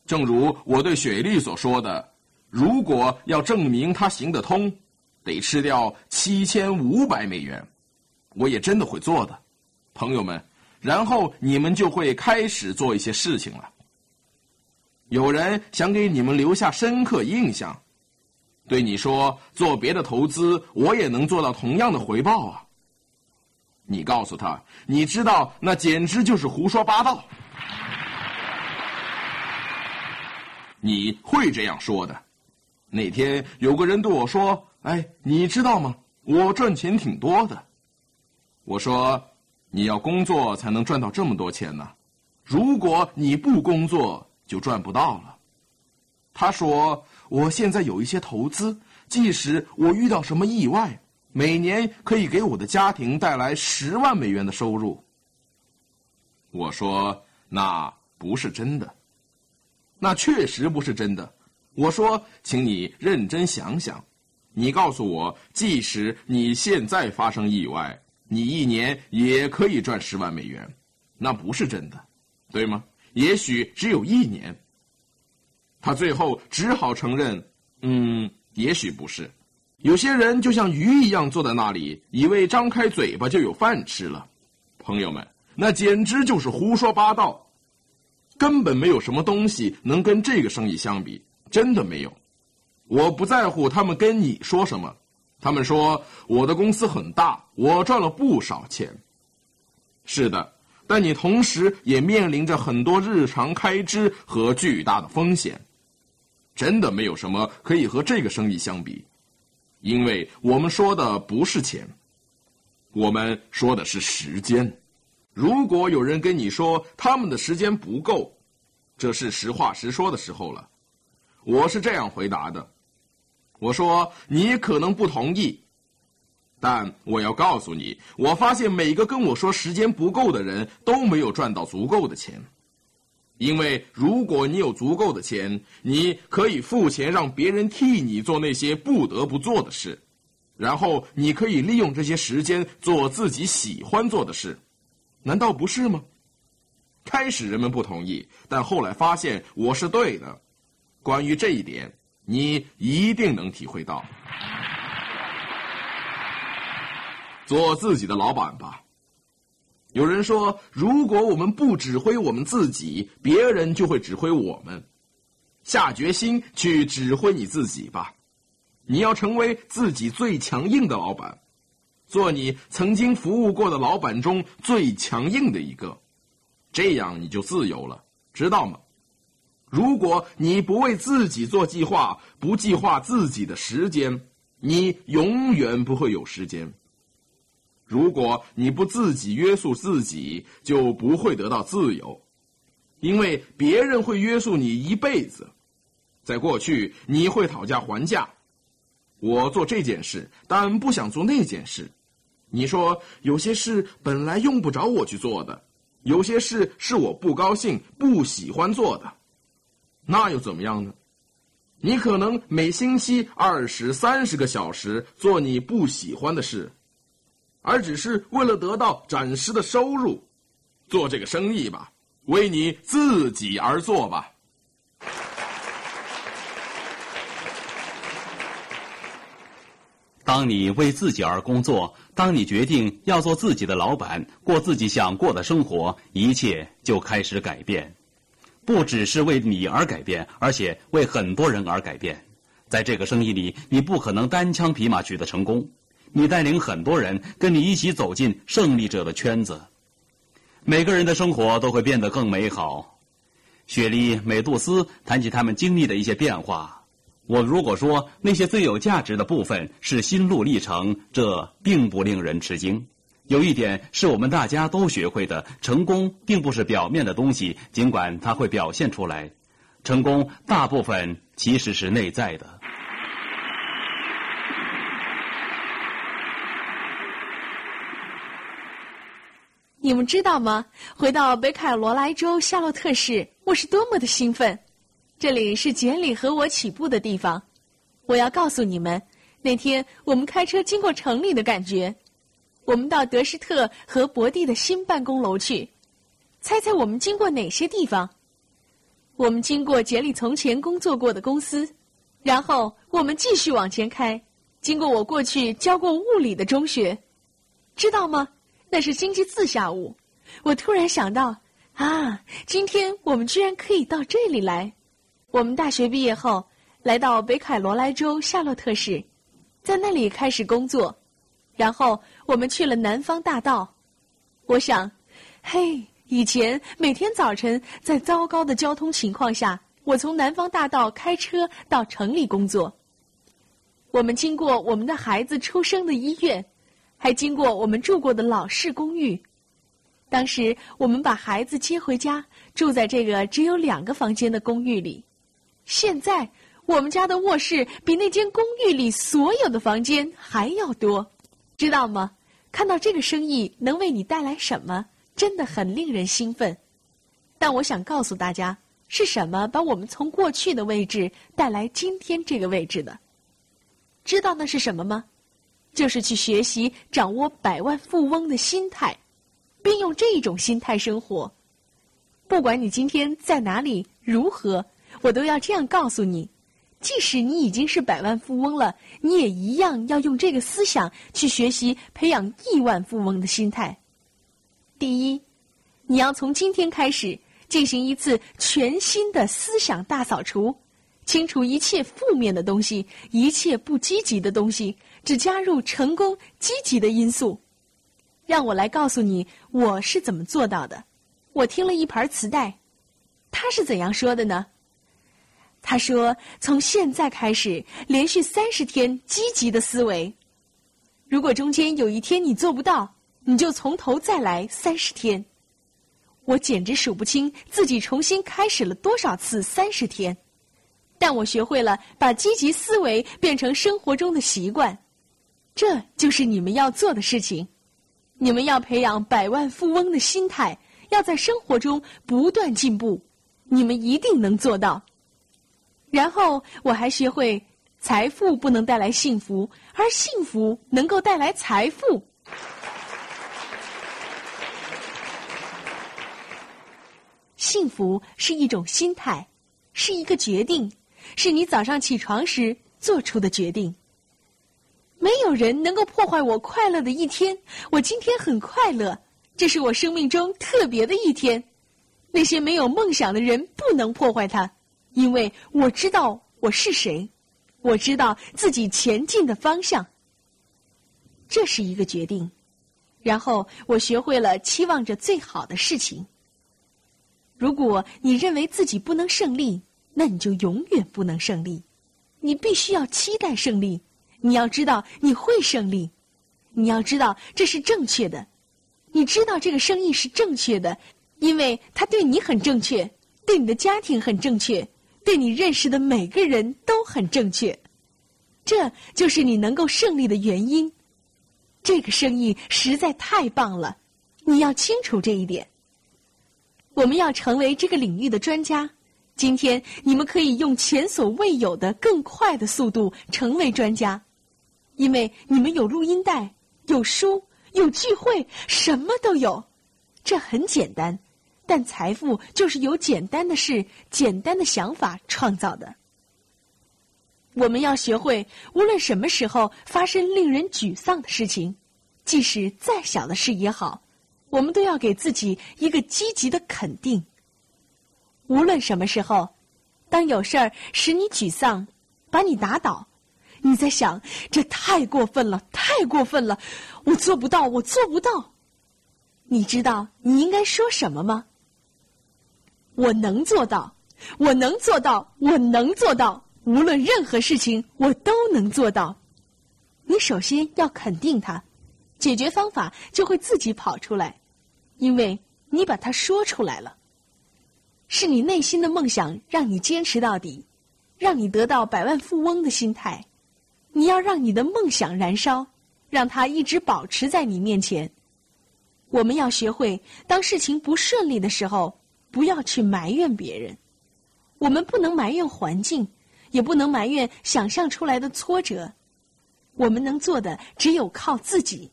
正如我对雪莉所说的：“如果要证明它行得通，得吃掉七千五百美元。”我也真的会做的，朋友们。然后你们就会开始做一些事情了。有人想给你们留下深刻印象，对你说做别的投资，我也能做到同样的回报啊。你告诉他，你知道那简直就是胡说八道。你会这样说的。那天有个人对我说：“哎，你知道吗？我赚钱挺多的。”我说。你要工作才能赚到这么多钱呢，如果你不工作就赚不到了。他说：“我现在有一些投资，即使我遇到什么意外，每年可以给我的家庭带来十万美元的收入。”我说：“那不是真的，那确实不是真的。”我说：“请你认真想想，你告诉我，即使你现在发生意外。”你一年也可以赚十万美元，那不是真的，对吗？也许只有一年。他最后只好承认，嗯，也许不是。有些人就像鱼一样坐在那里，以为张开嘴巴就有饭吃了。朋友们，那简直就是胡说八道，根本没有什么东西能跟这个生意相比，真的没有。我不在乎他们跟你说什么。他们说我的公司很大，我赚了不少钱。是的，但你同时也面临着很多日常开支和巨大的风险。真的没有什么可以和这个生意相比，因为我们说的不是钱，我们说的是时间。如果有人跟你说他们的时间不够，这是实话实说的时候了。我是这样回答的。我说你可能不同意，但我要告诉你，我发现每个跟我说时间不够的人都没有赚到足够的钱，因为如果你有足够的钱，你可以付钱让别人替你做那些不得不做的事，然后你可以利用这些时间做自己喜欢做的事，难道不是吗？开始人们不同意，但后来发现我是对的。关于这一点。你一定能体会到，做自己的老板吧。有人说，如果我们不指挥我们自己，别人就会指挥我们。下决心去指挥你自己吧。你要成为自己最强硬的老板，做你曾经服务过的老板中最强硬的一个，这样你就自由了，知道吗？如果你不为自己做计划，不计划自己的时间，你永远不会有时间。如果你不自己约束自己，就不会得到自由，因为别人会约束你一辈子。在过去，你会讨价还价，我做这件事，但不想做那件事。你说有些事本来用不着我去做的，有些事是我不高兴、不喜欢做的。那又怎么样呢？你可能每星期二十三十个小时做你不喜欢的事，而只是为了得到暂时的收入。做这个生意吧，为你自己而做吧。
当你为自己而工作，当你决定要做自己的老板，过自己想过的生活，一切就开始改变。不只是为你而改变，而且为很多人而改变。在这个生意里，你不可能单枪匹马取得成功，你带领很多人跟你一起走进胜利者的圈子。每个人的生活都会变得更美好。雪莉、美杜斯谈起他们经历的一些变化。我如果说那些最有价值的部分是心路历程，这并不令人吃惊。有一点是我们大家都学会的：成功并不是表面的东西，尽管它会表现出来。成功大部分其实是内在的。
你们知道吗？回到北卡罗来州夏洛特市，我是多么的兴奋！这里是简里和我起步的地方。我要告诉你们，那天我们开车经过城里的感觉。我们到德施特和博蒂的新办公楼去。猜猜我们经过哪些地方？我们经过简里从前工作过的公司，然后我们继续往前开，经过我过去教过物理的中学。知道吗？那是星期四下午。我突然想到，啊，今天我们居然可以到这里来。我们大学毕业后，来到北卡罗来州夏洛特市，在那里开始工作，然后我们去了南方大道。我想，嘿，以前每天早晨在糟糕的交通情况下，我从南方大道开车到城里工作。我们经过我们的孩子出生的医院，还经过我们住过的老式公寓。当时我们把孩子接回家，住在这个只有两个房间的公寓里。现在我们家的卧室比那间公寓里所有的房间还要多，知道吗？看到这个生意能为你带来什么，真的很令人兴奋。但我想告诉大家，是什么把我们从过去的位置带来今天这个位置的？知道那是什么吗？就是去学习掌握百万富翁的心态，并用这种心态生活。不管你今天在哪里，如何。我都要这样告诉你，即使你已经是百万富翁了，你也一样要用这个思想去学习，培养亿万富翁的心态。第一，你要从今天开始进行一次全新的思想大扫除，清除一切负面的东西，一切不积极的东西，只加入成功、积极的因素。让我来告诉你我是怎么做到的。我听了一盘磁带，他是怎样说的呢？他说：“从现在开始，连续三十天积极的思维。如果中间有一天你做不到，你就从头再来三十天。我简直数不清自己重新开始了多少次三十天，但我学会了把积极思维变成生活中的习惯。这就是你们要做的事情。你们要培养百万富翁的心态，要在生活中不断进步。你们一定能做到。”然后我还学会，财富不能带来幸福，而幸福能够带来财富。幸福是一种心态，是一个决定，是你早上起床时做出的决定。没有人能够破坏我快乐的一天。我今天很快乐，这是我生命中特别的一天。那些没有梦想的人不能破坏它。因为我知道我是谁，我知道自己前进的方向。这是一个决定，然后我学会了期望着最好的事情。如果你认为自己不能胜利，那你就永远不能胜利。你必须要期待胜利，你要知道你会胜利，你要知道这是正确的。你知道这个生意是正确的，因为它对你很正确，对你的家庭很正确。对你认识的每个人都很正确，这就是你能够胜利的原因。这个生意实在太棒了，你要清楚这一点。我们要成为这个领域的专家，今天你们可以用前所未有的更快的速度成为专家，因为你们有录音带、有书、有聚会，什么都有。这很简单，但财富就是由简单的事、简单的想法创造的。我们要学会，无论什么时候发生令人沮丧的事情，即使再小的事也好，我们都要给自己一个积极的肯定。无论什么时候，当有事儿使你沮丧，把你打倒，你在想这太过分了，太过分了，我做不到，我做不到。你知道你应该说什么吗？我能做到，我能做到，我能做到。无论任何事情，我都能做到。你首先要肯定它，解决方法就会自己跑出来，因为你把它说出来了。是你内心的梦想让你坚持到底，让你得到百万富翁的心态。你要让你的梦想燃烧，让它一直保持在你面前。我们要学会，当事情不顺利的时候，不要去埋怨别人。我们不能埋怨环境。也不能埋怨想象出来的挫折，我们能做的只有靠自己，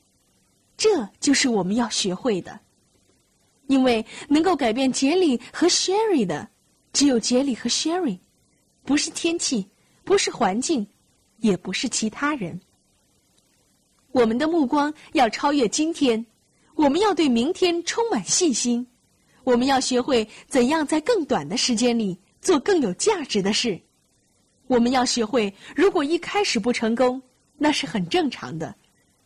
这就是我们要学会的。因为能够改变杰里和 Sherry 的，只有杰里和 Sherry，不是天气，不是环境，也不是其他人。我们的目光要超越今天，我们要对明天充满信心，我们要学会怎样在更短的时间里做更有价值的事。我们要学会，如果一开始不成功，那是很正常的。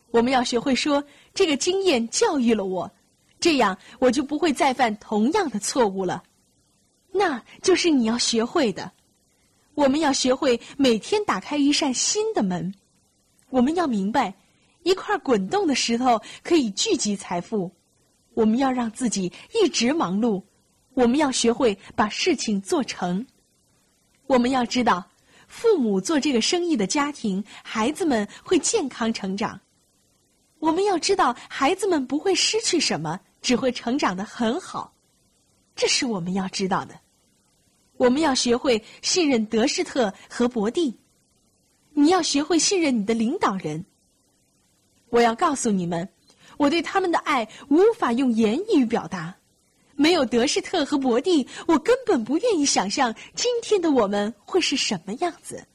我们要学会说，这个经验教育了我，这样我就不会再犯同样的错误了。那就是你要学会的。我们要学会每天打开一扇新的门。我们要明白，一块滚动的石头可以聚集财富。我们要让自己一直忙碌。我们要学会把事情做成。我们要知道。父母做这个生意的家庭，孩子们会健康成长。我们要知道，孩子们不会失去什么，只会成长的很好。这是我们要知道的。我们要学会信任德士特和伯蒂。你要学会信任你的领导人。我要告诉你们，我对他们的爱无法用言语表达。没有德士特和伯蒂，我根本不愿意想象今天的我们会是什么样子。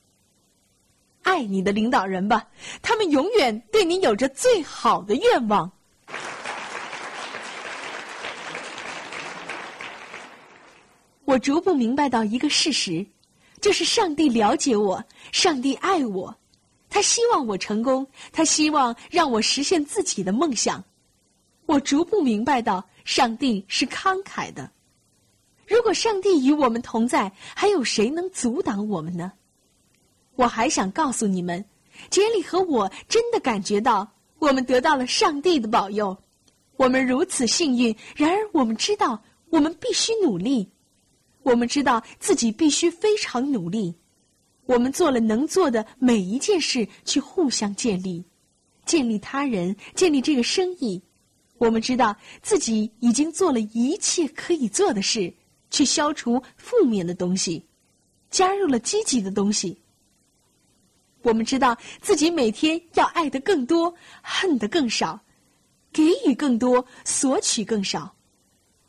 爱你的领导人吧，他们永远对你有着最好的愿望。我逐步明白到一个事实，就是上帝了解我，上帝爱我，他希望我成功，他希望让我实现自己的梦想。我逐步明白到。上帝是慷慨的。如果上帝与我们同在，还有谁能阻挡我们呢？我还想告诉你们，杰里和我真的感觉到，我们得到了上帝的保佑。我们如此幸运，然而我们知道，我们必须努力。我们知道自己必须非常努力。我们做了能做的每一件事，去互相建立，建立他人，建立这个生意。我们知道自己已经做了一切可以做的事，去消除负面的东西，加入了积极的东西。我们知道自己每天要爱的更多，恨的更少，给予更多，索取更少。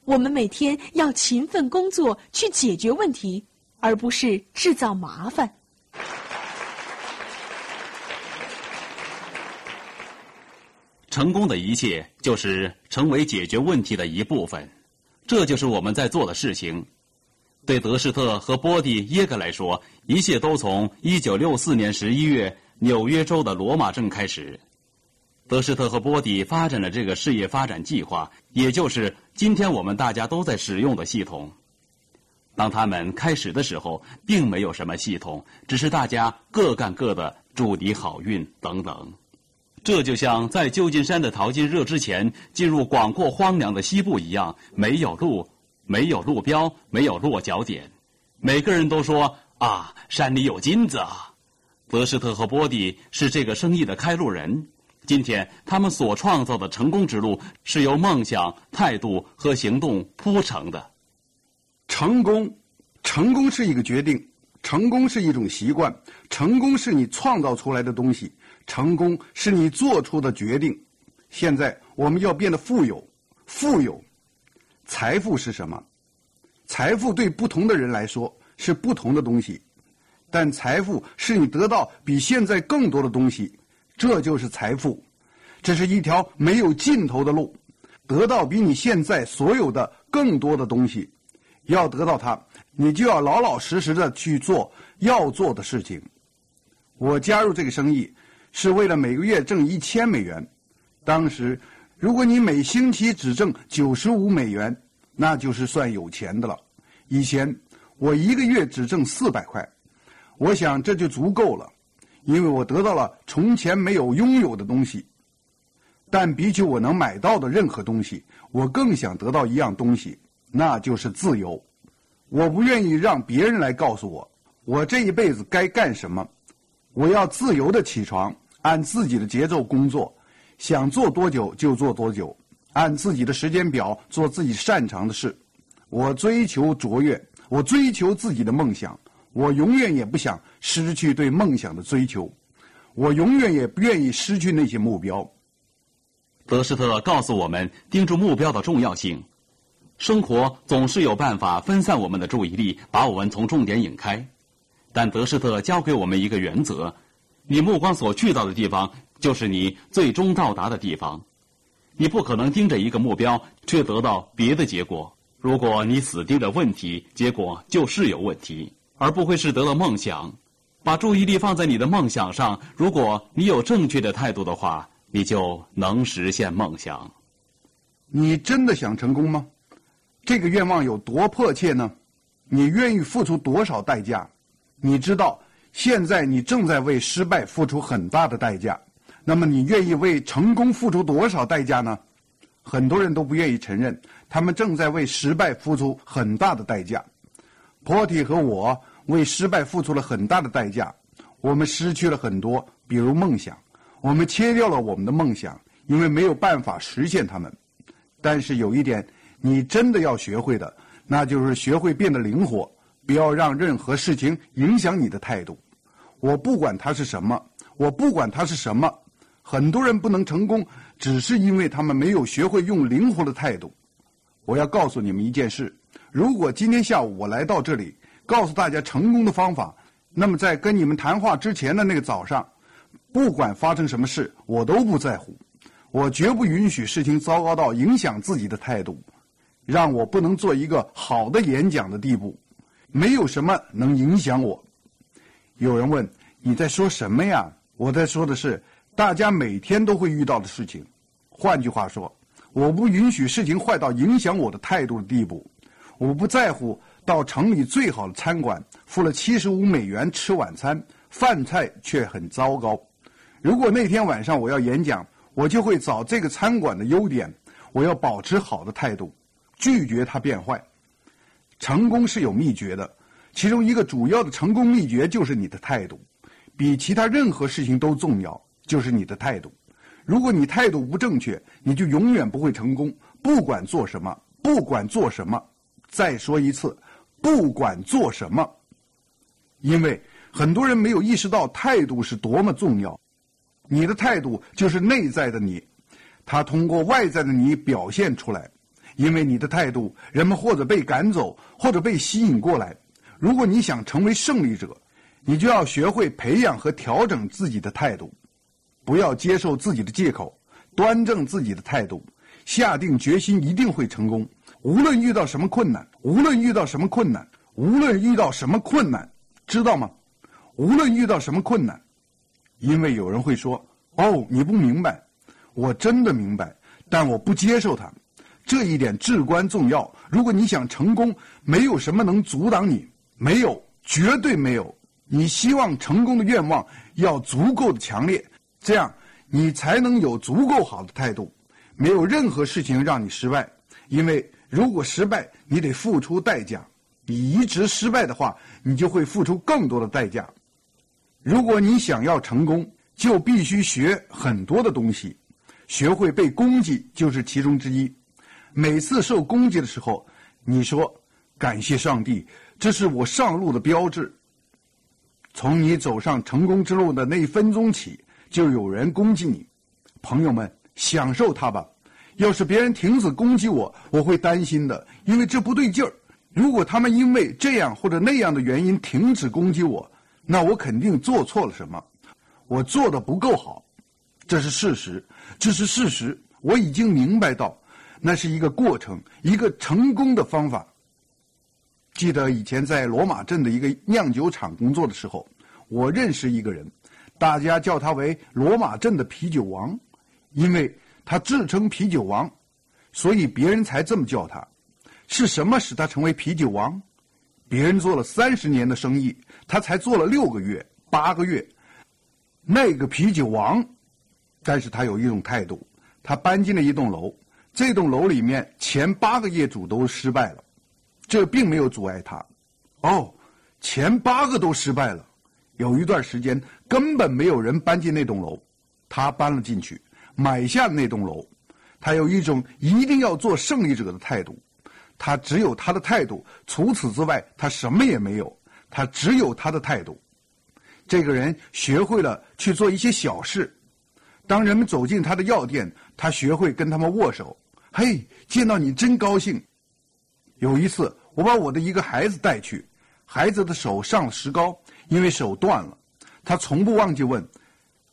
我们每天要勤奋工作，去解决问题，而不是制造麻烦。
成功的一切就是成为解决问题的一部分，这就是我们在做的事情。对德士特和波蒂耶格来说，一切都从1964年11月纽约州的罗马镇开始。德士特和波蒂发展了这个事业发展计划，也就是今天我们大家都在使用的系统。当他们开始的时候，并没有什么系统，只是大家各干各的，祝你好运等等。这就像在旧金山的淘金热之前进入广阔荒凉的西部一样，没有路，没有路标，没有落脚点。每个人都说：“啊，山里有金子啊！”德士特和波蒂是这个生意的开路人。今天他们所创造的成功之路是由梦想、态度和行动铺成的。
成功成功是一个决定，成功是一种习惯，成功是你创造出来的东西，成功是你做出的决定。现在我们要变得富有，富有，财富是什么？财富对不同的人来说是不同的东西，但财富是你得到比现在更多的东西，这就是财富。这是一条没有尽头的路，得到比你现在所有的更多的东西。要得到它，你就要老老实实的去做要做的事情。我加入这个生意是为了每个月挣一千美元。当时，如果你每星期只挣九十五美元，那就是算有钱的了。以前我一个月只挣四百块，我想这就足够了，因为我得到了从前没有拥有的东西。但比起我能买到的任何东西，我更想得到一样东西，那就是自由。我不愿意让别人来告诉我，我这一辈子该干什么。我要自由的起床，按自己的节奏工作，想做多久就做多久，按自己的时间表做自己擅长的事。我追求卓越，我追求自己的梦想，我永远也不想失去对梦想的追求，我永远也不愿意失去那些目标。
德施特告诉我们盯住目标的重要性。生活总是有办法分散我们的注意力，把我们从重点引开。但德施特教给我们一个原则：你目光所去到的地方，就是你最终到达的地方。你不可能盯着一个目标，却得到别的结果。如果你死盯着问题，结果就是有问题，而不会是得了梦想。把注意力放在你的梦想上，如果你有正确的态度的话。你就能实现梦想。
你真的想成功吗？这个愿望有多迫切呢？你愿意付出多少代价？你知道现在你正在为失败付出很大的代价。那么你愿意为成功付出多少代价呢？很多人都不愿意承认，他们正在为失败付出很大的代价。波提和我为失败付出了很大的代价，我们失去了很多，比如梦想。我们切掉了我们的梦想，因为没有办法实现它们。但是有一点，你真的要学会的，那就是学会变得灵活，不要让任何事情影响你的态度。我不管它是什么，我不管它是什么。很多人不能成功，只是因为他们没有学会用灵活的态度。我要告诉你们一件事：如果今天下午我来到这里，告诉大家成功的方法，那么在跟你们谈话之前的那个早上。不管发生什么事，我都不在乎。我绝不允许事情糟糕到影响自己的态度，让我不能做一个好的演讲的地步。没有什么能影响我。有人问你在说什么呀？我在说的是大家每天都会遇到的事情。换句话说，我不允许事情坏到影响我的态度的地步。我不在乎到城里最好的餐馆付了七十五美元吃晚餐，饭菜却很糟糕。如果那天晚上我要演讲，我就会找这个餐馆的优点，我要保持好的态度，拒绝它变坏。成功是有秘诀的，其中一个主要的成功秘诀就是你的态度，比其他任何事情都重要，就是你的态度。如果你态度不正确，你就永远不会成功。不管做什么，不管做什么，再说一次，不管做什么，因为很多人没有意识到态度是多么重要。你的态度就是内在的你，它通过外在的你表现出来。因为你的态度，人们或者被赶走，或者被吸引过来。如果你想成为胜利者，你就要学会培养和调整自己的态度，不要接受自己的借口，端正自己的态度，下定决心一定会成功。无论遇到什么困难，无论遇到什么困难，无论遇到什么困难，知道吗？无论遇到什么困难。因为有人会说：“哦，你不明白，我真的明白，但我不接受它。这一点至关重要。如果你想成功，没有什么能阻挡你，没有，绝对没有。你希望成功的愿望要足够的强烈，这样你才能有足够好的态度。没有任何事情让你失败，因为如果失败，你得付出代价。你一直失败的话，你就会付出更多的代价。”如果你想要成功，就必须学很多的东西，学会被攻击就是其中之一。每次受攻击的时候，你说：“感谢上帝，这是我上路的标志。从你走上成功之路的那一分钟起，就有人攻击你。朋友们，享受它吧。要是别人停止攻击我，我会担心的，因为这不对劲儿。如果他们因为这样或者那样的原因停止攻击我，那我肯定做错了什么，我做的不够好，这是事实，这是事实。我已经明白到，那是一个过程，一个成功的方法。记得以前在罗马镇的一个酿酒厂工作的时候，我认识一个人，大家叫他为罗马镇的啤酒王，因为他自称啤酒王，所以别人才这么叫他。是什么使他成为啤酒王？别人做了三十年的生意，他才做了六个月、八个月。那个啤酒王，但是他有一种态度，他搬进了一栋楼，这栋楼里面前八个业主都失败了。这并没有阻碍他，哦，前八个都失败了，有一段时间根本没有人搬进那栋楼，他搬了进去，买下那栋楼，他有一种一定要做胜利者的态度，他只有他的态度，除此之外他什么也没有，他只有他的态度。这个人学会了去做一些小事，当人们走进他的药店，他学会跟他们握手，嘿，见到你真高兴。有一次。我把我的一个孩子带去，孩子的手上了石膏，因为手断了。他从不忘记问：“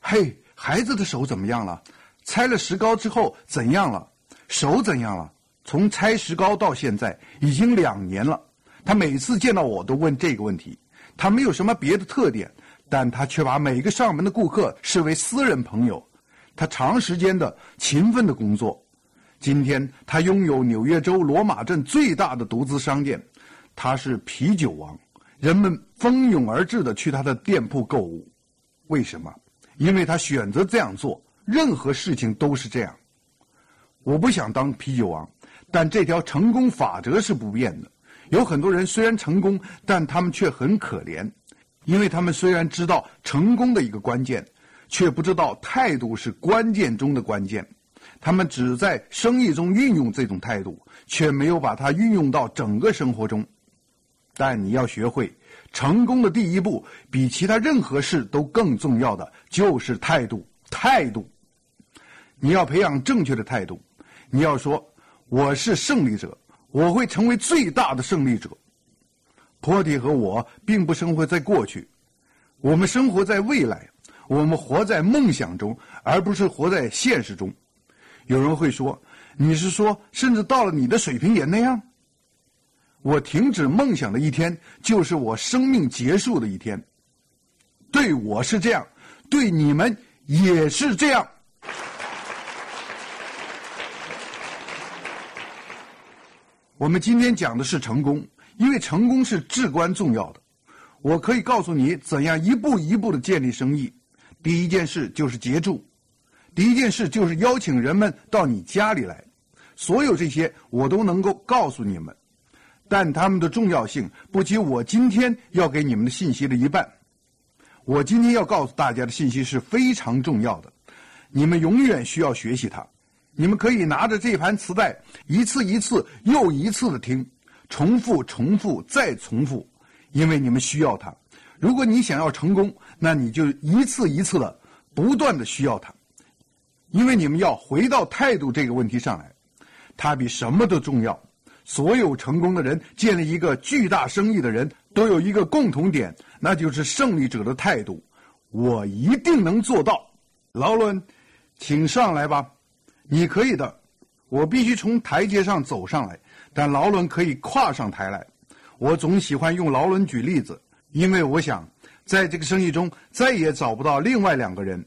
嘿，孩子的手怎么样了？拆了石膏之后怎样了？手怎样了？”从拆石膏到现在已经两年了。他每次见到我都问这个问题。他没有什么别的特点，但他却把每个上门的顾客视为私人朋友。他长时间的勤奋的工作。今天他拥有纽约州罗马镇最大的独资商店，他是啤酒王，人们蜂拥而至的去他的店铺购物。为什么？因为他选择这样做，任何事情都是这样。我不想当啤酒王，但这条成功法则是不变的。有很多人虽然成功，但他们却很可怜，因为他们虽然知道成功的一个关键，却不知道态度是关键中的关键。他们只在生意中运用这种态度，却没有把它运用到整个生活中。但你要学会，成功的第一步比其他任何事都更重要的就是态度。态度，你要培养正确的态度。你要说：“我是胜利者，我会成为最大的胜利者。”波提和我并不生活在过去，我们生活在未来，我们活在梦想中，而不是活在现实中。有人会说：“你是说，甚至到了你的水平也那样？”我停止梦想的一天，就是我生命结束的一天。对我是这样，对你们也是这样。我们今天讲的是成功，因为成功是至关重要的。我可以告诉你怎样一步一步的建立生意。第一件事就是接住。第一件事就是邀请人们到你家里来，所有这些我都能够告诉你们，但他们的重要性不及我今天要给你们的信息的一半。我今天要告诉大家的信息是非常重要的，你们永远需要学习它。你们可以拿着这盘磁带，一次一次又一次的听，重复、重复再重复，因为你们需要它。如果你想要成功，那你就一次一次的不断的需要它。因为你们要回到态度这个问题上来，它比什么都重要。所有成功的人建立一个巨大生意的人都有一个共同点，那就是胜利者的态度。我一定能做到。劳伦，请上来吧，你可以的。我必须从台阶上走上来，但劳伦可以跨上台来。我总喜欢用劳伦举例子，因为我想在这个生意中再也找不到另外两个人。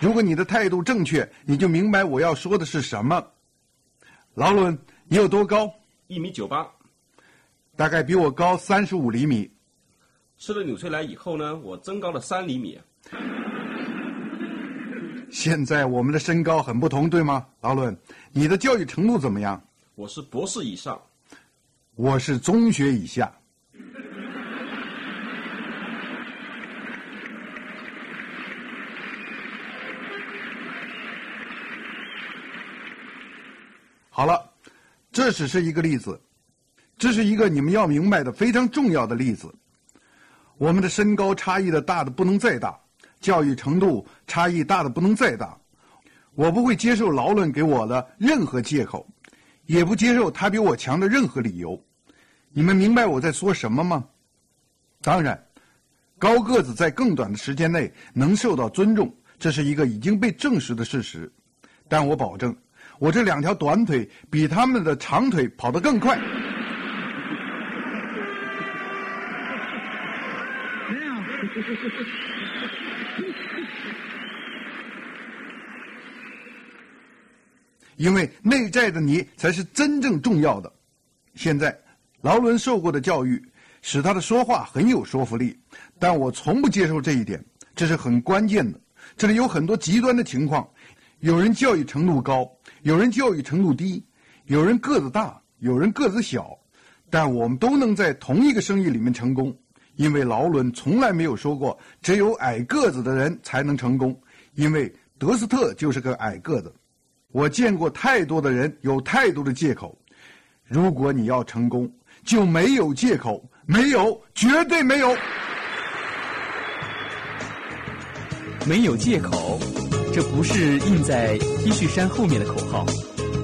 如果你的态度正确，你就明白我要说的是什么。劳伦，你有多高？
一米九八，
大概比我高三十五厘米。
吃了纽崔莱以后呢，我增高了三厘米。
现在我们的身高很不同，对吗，劳伦？你的教育程度怎么样？
我是博士以上。
我是中学以下。好了，这只是一个例子，这是一个你们要明白的非常重要的例子。我们的身高差异的大的不能再大，教育程度差异大的不能再大。我不会接受劳伦给我的任何借口，也不接受他比我强的任何理由。你们明白我在说什么吗？当然，高个子在更短的时间内能受到尊重，这是一个已经被证实的事实。但我保证。我这两条短腿比他们的长腿跑得更快。因为内在的你才是真正重要的。现在，劳伦受过的教育使他的说话很有说服力，但我从不接受这一点，这是很关键的。这里有很多极端的情况，有人教育程度高。有人教育程度低，有人个子大，有人个子小，但我们都能在同一个生意里面成功，因为劳伦从来没有说过只有矮个子的人才能成功，因为德斯特就是个矮个子。我见过太多的人有太多的借口，如果你要成功，就没有借口，没有，绝对没有，
没有借口。这不是印在 T 恤衫后面的口号。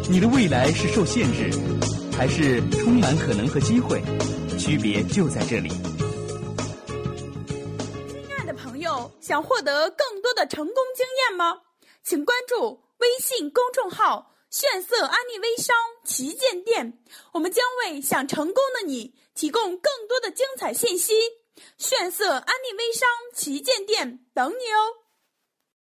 你的未来是受限制，还是充满可能和机会？区别就在这里。
亲爱的朋友，想获得更多的成功经验吗？请关注微信公众号“炫色安利微商旗舰店”，我们将为想成功的你提供更多的精彩信息。炫色安利微商旗舰店等你哦。